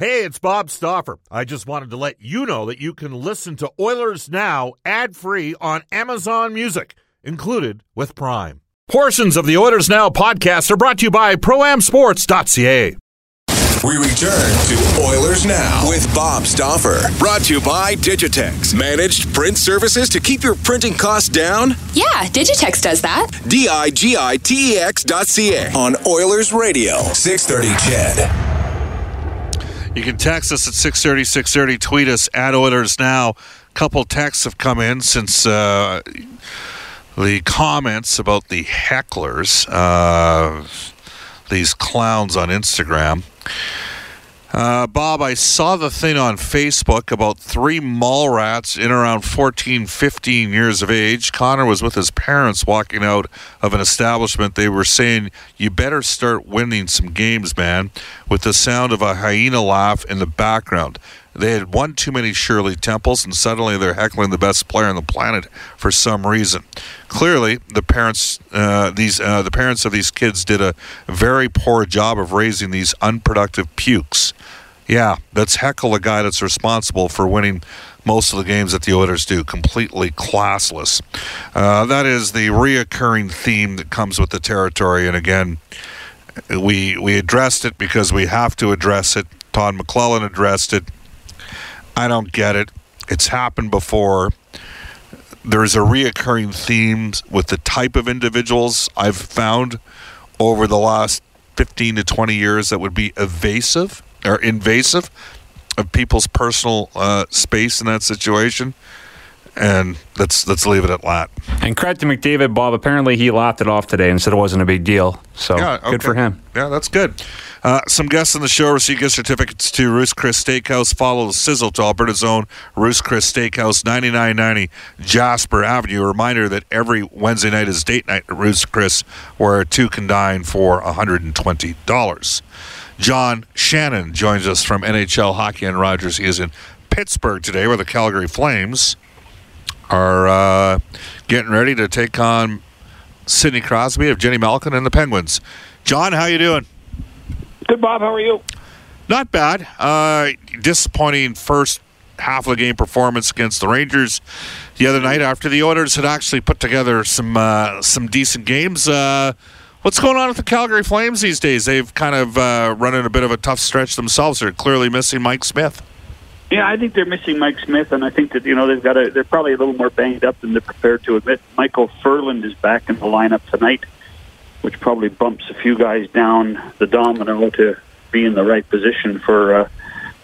Hey, it's Bob Stauffer. I just wanted to let you know that you can listen to Oilers Now ad free on Amazon Music, included with Prime. Portions of the Oilers Now podcast are brought to you by ProAmSports.ca. We return to Oilers Now with Bob Stauffer. Brought to you by Digitex. Managed print services to keep your printing costs down? Yeah, Digitex does that. D I G I T E X dot C A on Oilers Radio. 630 CHED. You can text us at 630, 630, tweet us at Oilers Now. A couple texts have come in since uh, the comments about the hecklers, uh, these clowns on Instagram. Uh, Bob, I saw the thing on Facebook about three mall rats in around 14, 15 years of age. Connor was with his parents walking out of an establishment. They were saying, You better start winning some games, man, with the sound of a hyena laugh in the background. They had one too many Shirley Temples, and suddenly they're heckling the best player on the planet for some reason. Clearly, the parents, uh, these uh, the parents of these kids, did a very poor job of raising these unproductive pukes. Yeah, that's heckle a guy that's responsible for winning most of the games that the Oilers do. Completely classless. Uh, that is the reoccurring theme that comes with the territory, and again, we we addressed it because we have to address it. Todd McLellan addressed it. I don't get it. It's happened before. There's a reoccurring theme with the type of individuals I've found over the last 15 to 20 years that would be evasive or invasive of people's personal uh, space in that situation. And let's let's leave it at that. And credit to McDavid, Bob. Apparently, he laughed it off today and said it wasn't a big deal. So Yeah, okay. good for him. Yeah, that's good. Uh, some guests on the show receive gift certificates to Ruth's Chris Steakhouse. Follow the sizzle to Alberta's own Ruth's Chris Steakhouse, 9990 Jasper Avenue. A reminder that every Wednesday night is date night at Ruth's Chris, where two can dine for $120. John Shannon joins us from NHL Hockey and Rogers. He is in Pittsburgh today, where the Calgary Flames are uh, getting ready to take on Sidney Crosby Evgeni Malkin and the Penguins. John, how you doing? Good, Bob. How are you? Not bad. Uh, disappointing first half of the game performance against the Rangers the other night after the Oilers had actually put together some uh, some decent games. Uh, what's going on with the Calgary Flames these days? They've kind of uh, run in a bit of a tough stretch themselves. They're clearly missing Mike Smith. Yeah, I think they're missing Mike Smith, and I think that you know they've got a, they're probably a little more banged up than they're prepared to admit. Michael Ferland is back in the lineup tonight, which probably bumps a few guys down the domino to be in the right position for uh,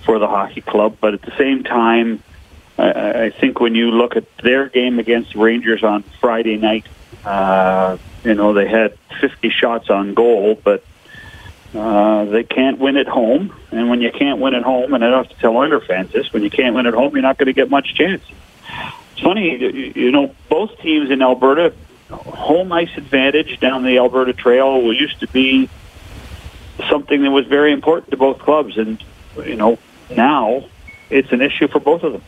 for the hockey club. But at the same time, I, I think when you look at their game against Rangers on Friday night, uh, you know they had 50 shots on goal, but uh, they can't win at home, and when you can't win at home, and I don't have to tell Oiler fans this, when you can't win at home, you're not going to get much chance. It's funny, you you know, both teams in Alberta, home ice advantage down the Alberta Trail used to be something that was very important to both clubs, and you know, now it's an issue for both of them.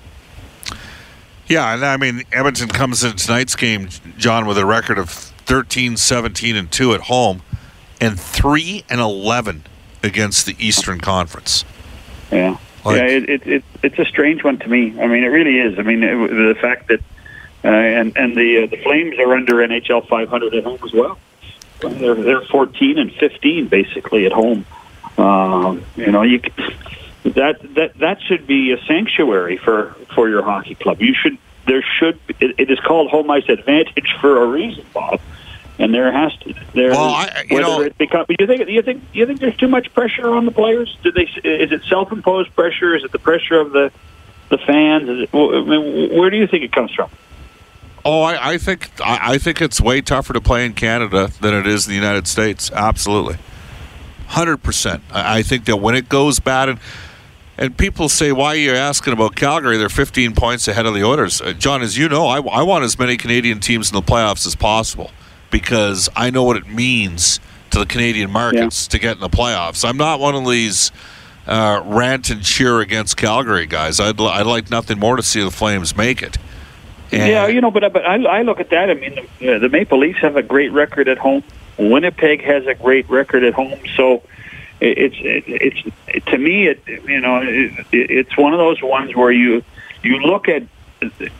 Yeah, and I mean Edmonton comes in tonight's game, John, with a record of 13, 17, and two at home, and three and 11 against the Eastern Conference. Yeah, Like- yeah, it, it, it it's a strange one to me. I mean, it really is. I mean, it, the fact that uh, and and the uh, the Flames are under NHL 500 at home as well. They're they're 14 and 15 basically at home. Um, you know, you c- that that that should be a sanctuary for for your hockey club. You should there should it, it is called home ice advantage for a reason, Bob. And there has to there. Well, I- you know- it become, do you think do you think you think there's too much pressure on the players? Do they is it self imposed pressure? Is it the pressure of the the fans? Is it, I mean, where do you think it comes from? Oh, I, I think I, I think it's way tougher to play in Canada than it is in the United States. Absolutely, hundred percent. I, I think that when it goes bad, and and people say, "Why are you asking about Calgary? They're 15 points ahead of the Oilers." Uh, John, as you know, I, I want as many Canadian teams in the playoffs as possible because I know what it means to the Canadian markets to get in the playoffs. I'm not one of these. Uh, rant and cheer against Calgary guys. I'd, I'd like nothing more to see the Flames make it. And- yeah, you know, but but I, I look at that. I mean, the, the Maple Leafs have a great record at home. Winnipeg has a great record at home. So, it's it's it, to me it you know it, it's one of those ones where you you look at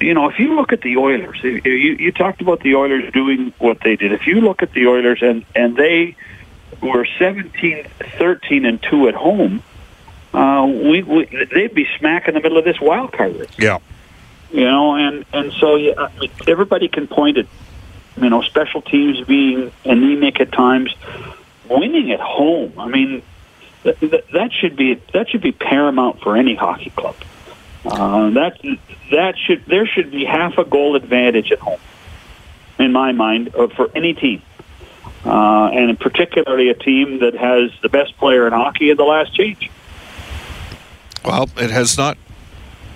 you know if you look at the Oilers you, you talked about the Oilers doing what they did. If you look at the Oilers and and they were 17 13 and 2 at home uh we, we they'd be smack in the middle of this wild card race. Yeah. you know and and so yeah, everybody can point at you know special teams being anemic at times. Winning at home i mean th- th- that should be that should be paramount for any hockey club uh, that that should there should be half a goal advantage at home in my mind uh, for any team uh, and particularly a team that has the best player in hockey in the last change Well, it has not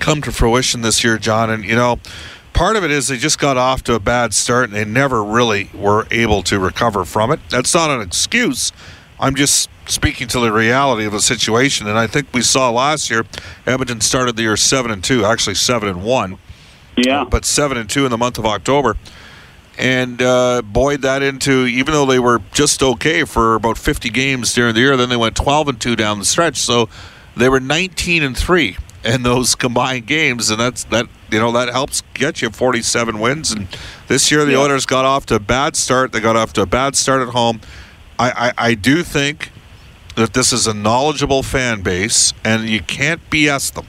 come to fruition this year, John. And, you know, part of it is they just got off to a bad start and they never really were able to recover from it. That's not an excuse. I'm just speaking to the reality of the situation. And I think we saw last year, Edmonton started the year 7 and 2, actually 7 and 1, yeah but 7 and 2 in the month of October. And uh, buoyed that into, even though they were just okay for about 50 games during the year, then they went 12 and 2 down the stretch. So they were 19 and 3 in those combined games, and that's that. You know that helps get you 47 wins. And this year the Yeah. Oilers got off to a bad start. They got off to a bad start at home. I, I, I do think that this is a knowledgeable fan base, and you can't BS them.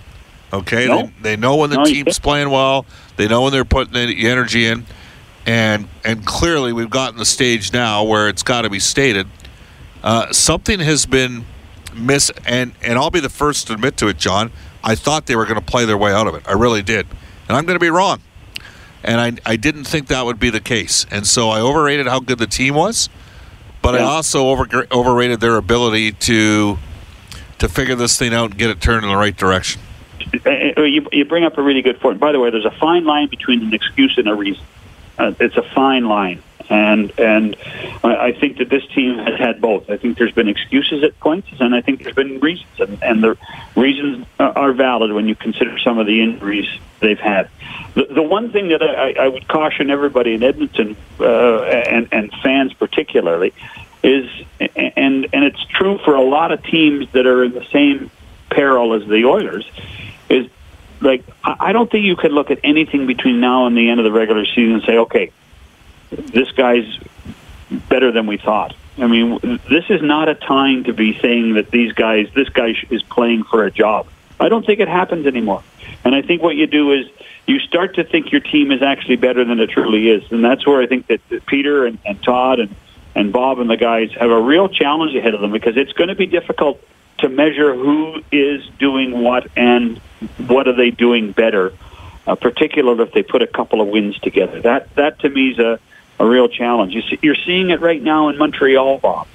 Okay, No. they, they know when the No, team's playing well. They know when they're putting the energy in, and and clearly we've gotten the stage now where it's got to be stated uh, something has been miss. And and I'll be the first to admit to it, John. I thought they were going to play their way out of it. I really did, and I'm going to be wrong. And I I didn't think that would be the case, and so I overrated how good the team was, but I also over, overrated their ability to to figure this thing out and get it turned in the right direction. You, you bring up a really good point. By the way, there's a fine line between an excuse and a reason. Uh, it's a fine line, and and I, I think that this team has had both. I think there's been excuses at points, and I think there's been reasons, and, and the reasons are valid when you consider some of the injuries they've had. The, the one thing that I, I would caution everybody in Edmonton uh, and and fans particularly is, and and it's true for a lot of teams that are in the same peril as the Oilers, is like I don't think you could look at anything between now and the end of the regular season and say, okay, this guy's better than we thought. I mean, this is not a time to be saying that these guys, this guy is playing for a job. I don't think it happens anymore. And I think what you do is you start to think your team is actually better than it truly is. And that's where I think that Peter and, and Todd and, and Bob and the guys have a real challenge ahead of them because it's going to be difficult to measure who is doing what and what are they doing better, uh, particularly if they put a couple of wins together. That that to me is a, a real challenge. You see, you're seeing it right now in Montreal, Bob.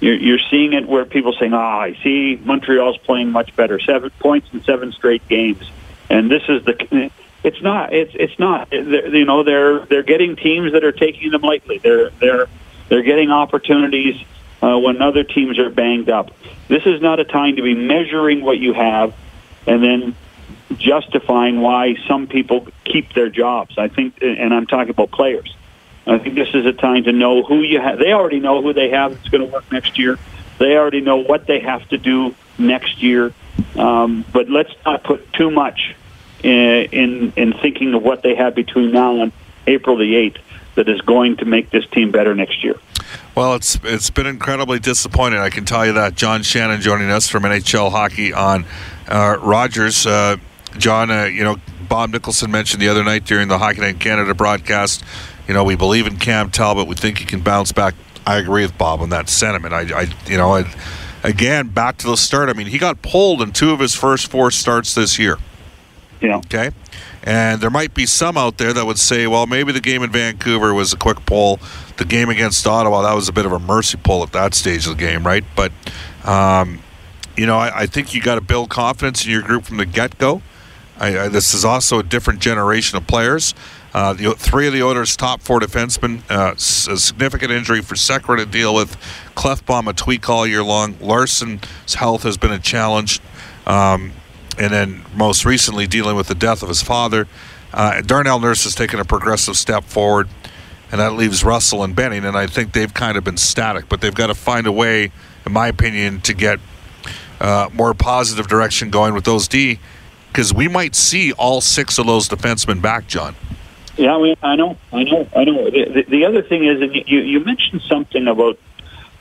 You're, you're seeing it where people saying, "Ah, I see Montreal's playing much better, seven points in seven straight games," and this is the. It's not. It's it's not. They're, you know, they're they're getting teams that are taking them lightly. They're they're they're getting opportunities uh, when other teams are banged up. This is not a time to be measuring what you have and then justifying why some people keep their jobs. I think, and I'm talking about players. I think this is a time to know who you have. They already know who they have that's going to work next year. They already know what they have to do next year. Um, but let's not put too much in, in in thinking of what they have between now and April the eighth that is going to make this team better next year. Well, it's it's been incredibly disappointing. I can tell you that. John Shannon joining us from NHL Hockey on uh, Rogers. Uh, John, uh, you know, Bob Nicholson mentioned the other night during the Hockey Night Canada broadcast. You know, we believe in Cam Talbot. We think he can bounce back. I agree with Bob on that sentiment. I, I you know, I, again, back to the start. I mean, he got pulled in two of his first four starts this year. Yeah. Okay. And there might be some out there that would say, well, maybe the game in Vancouver was a quick pull. The game against Ottawa, that was a bit of a mercy pull at that stage of the game, right? But, um, you know, I, I think you got to build confidence in your group from the get go. This is also a different generation of players. Uh, the, three of the Oilers' top four defensemen, uh, a significant injury for Sekera to deal with. Klefbom a tweak all year long. Larsson's health has been a challenge. Um, and then most recently dealing with the death of his father. Uh, Darnell Nurse has taken a progressive step forward, and that leaves Russell and Benning. And I think they've kind of been static, but they've got to find a way in my opinion, to get uh, more positive direction going with those D, because we might see all six of those defensemen back, John. Yeah, I, I know, I know, I know. The, the, the other thing is, and you, you mentioned something about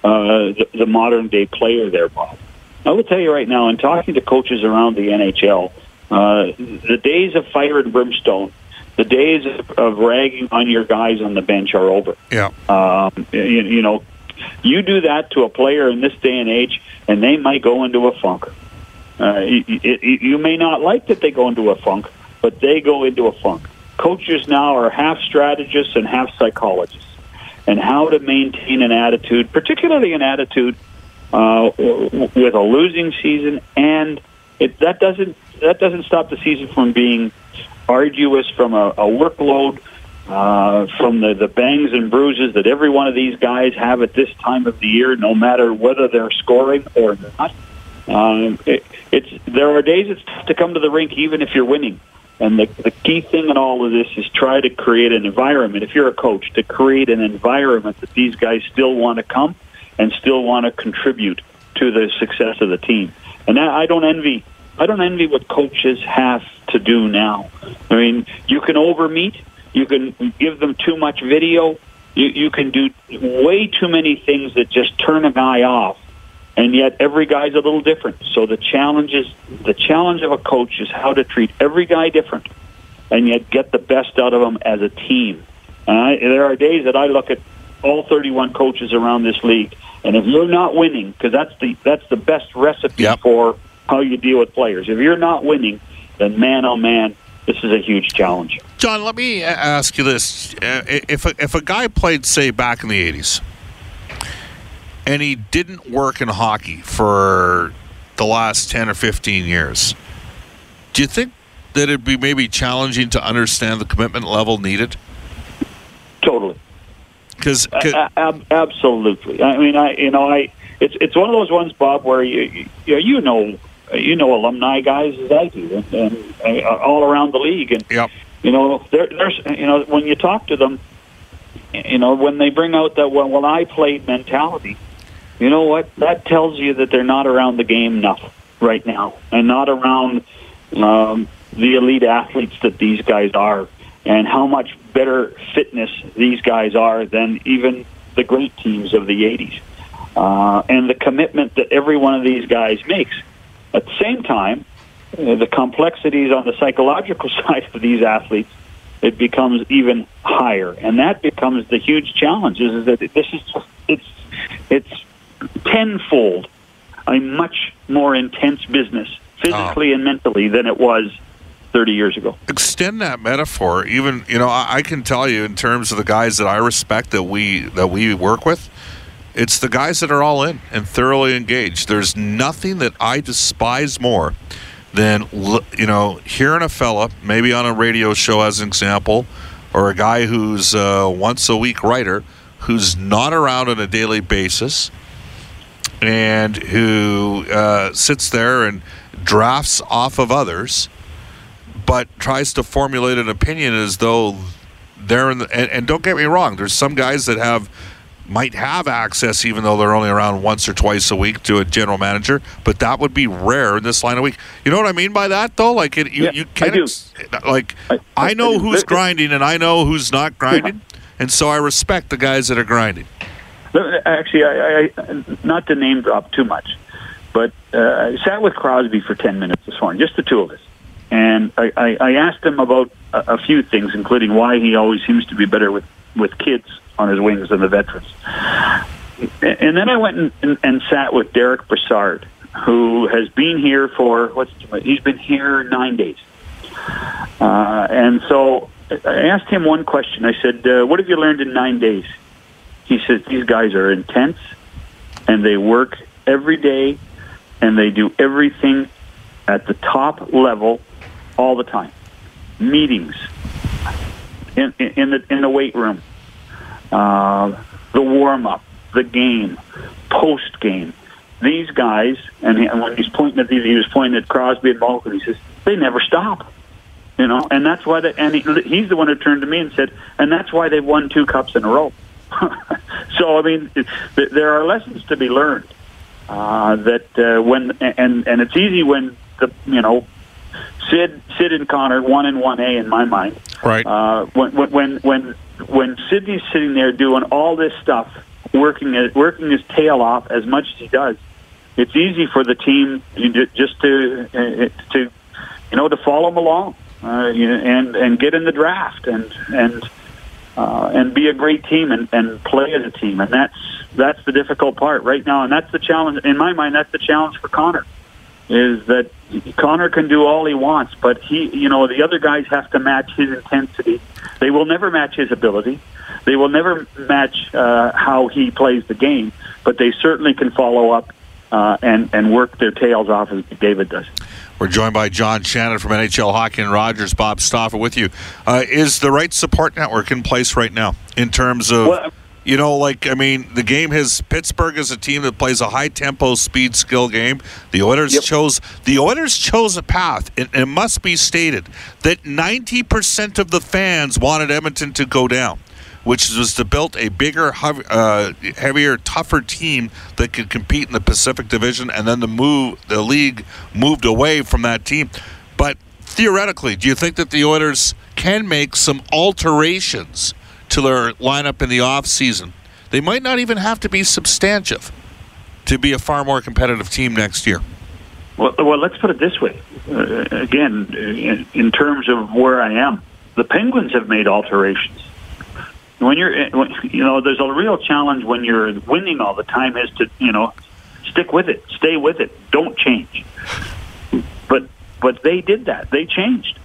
uh, the, the modern day player there, Bob. I will tell you right now, in talking to coaches around the NHL, uh, the days of fire and brimstone, the days of, of ragging on your guys on the bench are over. Yeah. Um, you, you know, you do that to a player in this day and age, and they might go into a funk. Uh, you, you, you may not like that they go into a funk, but they go into a funk. Coaches now are half strategists and half psychologists, and how to maintain an attitude, particularly an attitude uh, with a losing season, and it, that doesn't that doesn't stop the season from being arduous from a, a workload, uh, from the, the bangs and bruises that every one of these guys have at this time of the year, no matter whether they're scoring or not. Um, it, it's there are days it's tough to come to the rink even if you're winning. And the, the key thing in all of this is try to create an environment. If you're a coach, to create an environment that these guys still want to come and still want to contribute to the success of the team. And I don't envy I don't envy what coaches have to do now. I mean, you can overmeet, you can give them too much video, you, you can do way too many things that just turn a guy off. And yet every guy's a little different. So the challenge is the challenge of a coach is how to treat every guy different and yet get the best out of them as a team. And I, there are days that I look at all 31 coaches around this league, and if you're not winning, because that's the that's the best recipe Yep. for how you deal with players. If you're not winning, then man, oh man, this is a huge challenge. John, let me ask you this: Uh, if a, if a guy played, say, back in the '80s, and he didn't work in hockey for the last ten or fifteen years, do you think that it'd be maybe challenging to understand the commitment level needed? Totally. Because A- ab- absolutely. I mean, I you know, I it's it's one of those ones, Bob, where you you, you know you know alumni guys as I do, and, and uh, all around the league, and Yep. you know, there, there's you know when you talk to them, you know when they bring out that well, when I played mentality, you know what that tells you that they're not around the game enough right now, and not around um, the elite athletes that these guys are, and how much better fitness these guys are than even the great teams of the '80s, uh, and the commitment that every one of these guys makes. At the same time, uh, the complexities on the psychological side of these athletes, it becomes even higher, and that becomes the huge challenge. Is, is that this is just it's it's tenfold a much more intense business physically and mentally than it was 30 years ago. extend that metaphor even you know I, I can tell you in terms of the guys that i respect that we that we work with it's the guys that are all in and thoroughly engaged there's nothing that i despise more than you know hearing a fella maybe on a radio show as an example or a guy who's a once a week writer who's not around on a daily basis and who uh, sits there and drafts off of others but tries to formulate an opinion as though they're in the, and, and don't get me wrong there's some guys that have might have access even though they're only around once or twice a week to a general manager but that would be rare in this line of week you know what i mean by that though? Like it, you, Yeah, you can't ex- like I- i, I know do. who's grinding and i know who's not grinding and so i respect the guys that are grinding Actually, I, I, not to name drop too much, but uh, I sat with Crosby for 10 minutes this morning, just the two of us. And I, I, I asked him about a, a few things, including why he always seems to be better with, with kids on his wings than the veterans. And then I went and, and, and sat with Derick Brassard, who has been here for, what's he's been here nine days. Uh, and so I asked him one question. I said, uh, What have you learned in nine days? He says, These guys are intense and they work every day and they do everything at the top level all the time. Meetings in, in, in the in the weight room, uh, the warm up, the game, post game. These guys, and, he, and when he's pointing at these, he was pointing at Crosby and Malkin. He says they never stop, you know, and that's why. They, and he, he's the one who turned to me and said, and that's why they've won two cups in a row. so I mean, it, there are lessons to be learned, Uh, that uh, when and and it's easy when the you know Sid Sid and Connor one and one A in my mind. Right. Uh, when when when when Sidney's sitting there doing all this stuff, working working his tail off as much as he does, it's easy for the team just to uh, to you know to follow him along uh, and and get in the draft and and uh, and be a great team and, and play as a team. And that's that's the difficult part right now. And that's the challenge in my mind. That's the challenge for Connor is that Connor can do all he wants, but he, you know, the other guys have to match his intensity. They will never match his ability. They will never match uh, how he plays the game, but they certainly can follow up uh, and and work their tails off as David does. We're joined by John Shannon from NHL Hockey and Rogers. Bob Stauffer with you. Uh, is the right support network in place right now in terms of? Well, you know, like I mean, the game has Pittsburgh is a team that plays a high tempo, speed, skill game. The Oilers yep. chose the Oilers chose a path. It, it must be stated that ninety percent of the fans wanted Edmonton to go down which was to build a bigger, uh, heavier, tougher team that could compete in the Pacific Division, and then the move the league moved away from that team. But theoretically, do you think that the Oilers can make some alterations to their lineup in the off season? They might not even have to be substantive to be a far more competitive team next year. Well, well let's put it this way. Uh, again, in, in terms of where I am, the Penguins have made alterations when you're, eh, you know, there's a real challenge when you're winning all the time is to, you know, stick with it, stay with it, don't change. But but they did that. They changed,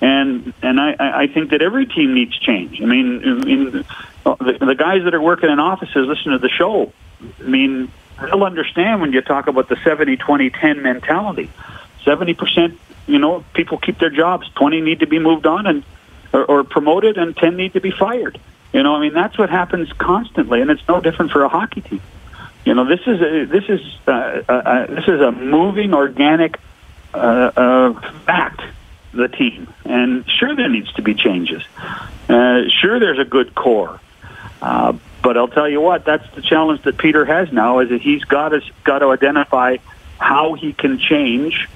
and and I I think that every team needs change. I mean, in, the, the guys that are working in offices listen to the show. I mean, they'll understand when you talk about the 70 20 10 mentality. 70%, you know, people keep their jobs. 20 need to be moved on and or, or promoted, and 10 need to be fired. You know, I mean, that's what happens constantly, and it's no different for a hockey team. You know, this is a, this is uh, uh, uh, this is a moving, organic uh, uh, fact. The team, and sure, there needs to be changes. Uh, sure, there's a good core, uh, but I'll tell you what, that's the challenge that Peter has now. Is that he's got to got to identify how he can change,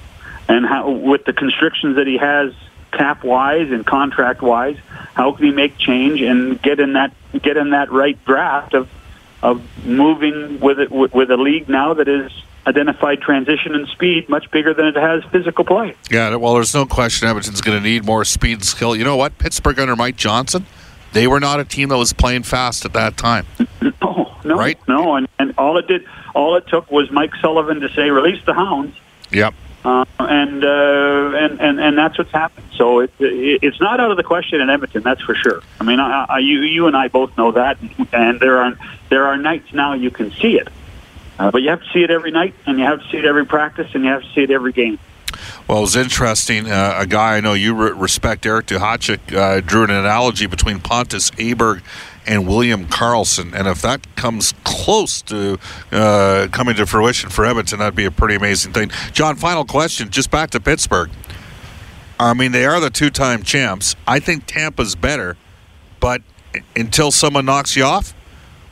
and how with the constrictions that he has cap wise and contract wise, how can he make change and get in that get in that right draft of of moving with it with a league now that is identified transition and speed much bigger than it has physical play. Yeah, well, there's no question Edmonton's going to need more speed and skill. You know what? Pittsburgh under Mike Johnston, they were not a team that was playing fast at that time. No, no, right? no, and, and all it did, all it took was Mike Sullivan to say, "Release the hounds." Yep. Uh, and, uh, and and and that's what's happened. So it, it, it's not out of the question in Edmonton, that's for sure. I mean, I, I, you you and I both know that, and there are there are nights now you can see it, uh, but you have to see it every night, and you have to see it every practice, and you have to see it every game. Well, it was interesting. Uh, a guy I know you re- respect, Eric Duhatschek, uh, drew an analogy between Pontus Aberg and William Karlsson. And if that comes close to uh, coming to fruition for Edmonton, that'd be a pretty amazing thing. John, final question, just back to Pittsburgh. I mean, they are the two time champs. I think Tampa's better, but until someone knocks you off,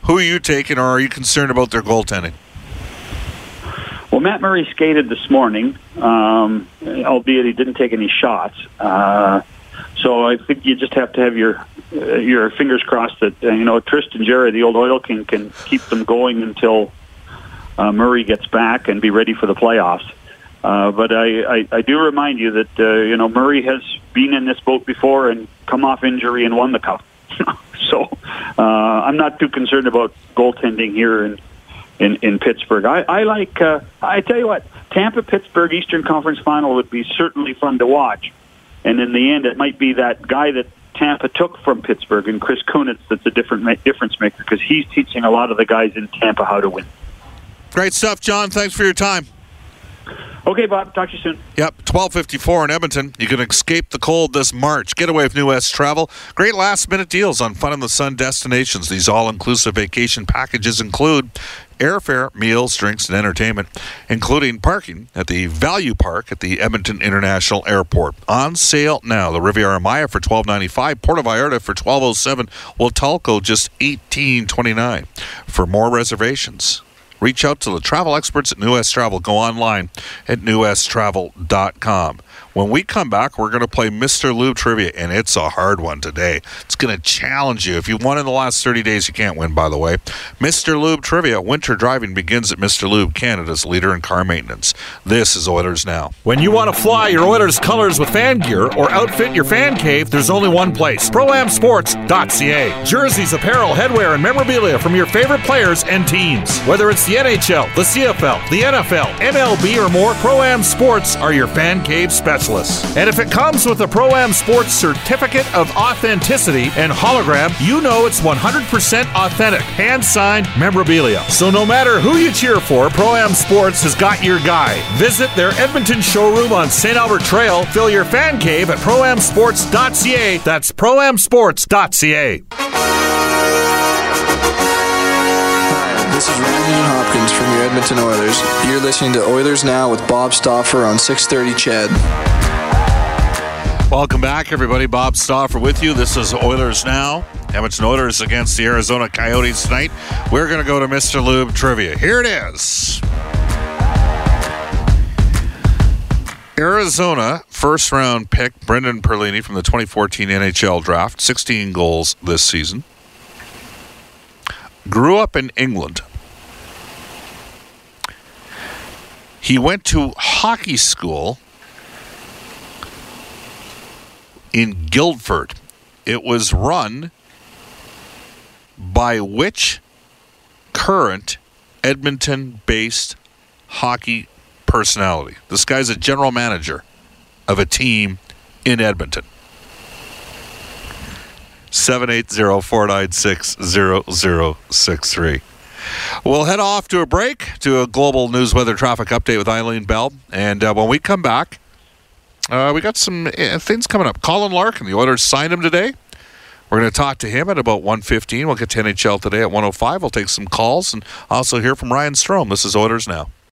who are you taking, or are you concerned about their goaltending? Well, Matt Murray skated this morning, um, albeit he didn't take any shots. Uh, so I think you just have to have your uh, your fingers crossed that uh, you know Tristan Jarry, the old Oil King, can keep them going until uh, Murray gets back and be ready for the playoffs. Uh, but I, I, I do remind you that uh, you know Murray has been in this boat before and come off injury and won the cup. so uh, I'm not too concerned about goaltending here in in, in Pittsburgh. I, I like. Uh, I tell you what, Tampa Pittsburgh Eastern Conference Final would be certainly fun to watch. And in the end, it might be that guy that Tampa took from Pittsburgh and Chris Kunitz that's a different difference maker because he's teaching a lot of the guys in Tampa how to win. Great stuff, John. Thanks for your time. Okay, Bob. Talk to you soon. Yep, twelve fifty four in Edmonton. You can escape the cold this March. Get away with New West Travel. Great last minute deals on fun in the sun destinations. These all inclusive vacation packages include airfare, meals, drinks, and entertainment, including parking at the Value Park at the Edmonton International Airport. On sale now. The Riviera Maya for twelve ninety five, Puerto Vallarta for twelve oh seven, Huatulco just eighteen twenty nine. For more reservations reach out to the travel experts at New West Travel. Go online at newwesttravel.com. When we come back, we're going to play Mr. Lube Trivia, and it's a hard one today. It's going to challenge you. If you won in the last 30 days, you can't win, by the way. Mr. Lube Trivia Winter driving begins at Mr. Lube, Canada's leader in car maintenance. This is Oilers Now. When you want to fly your Oilers colors with fan gear or outfit your fan cave, there's only one place ProAmSports.ca. Jerseys, apparel, headwear, and memorabilia from your favorite players and teams. Whether it's the NHL, the CFL, the NFL, MLB, or more, ProAm Sports are your fan cave And if it comes with a ProAm Sports certificate of authenticity and hologram, you know it's 100% authentic, hand signed memorabilia. So no matter who you cheer for, ProAm Sports has got your guy. Visit their Edmonton showroom on St. Albert Trail. Fill your fan cave at proamsports.ca. That's proamsports.ca. this is Ramsey Hopkins from your Edmonton Oilers. You're listening to Oilers Now with Bob Stauffer on 630 CHED. Welcome back, everybody. Bob Stauffer with you. This is Oilers Now. Edmonton Oilers against the Arizona Coyotes tonight. We're going to go to Mr. Lube Trivia. Here it is. Arizona first round pick Brendan Perlini from the 2014 NHL draft, 16 goals this season. Grew up in England. He went to hockey school in Guildford. It was run by which current Edmonton based hockey personality? This guy's a general manager of a team in Edmonton. 780-496-0063. We'll head off to a break to a global news weather traffic update with Eileen Bell. And uh, when we come back, uh, we got some uh, things coming up. Colin Larkin, the Oilers signed him today. We're going to talk to him at about 1.15. We'll get to NHL today at 105. We'll take some calls and also hear from Ryan Strom. This is Oilers Now.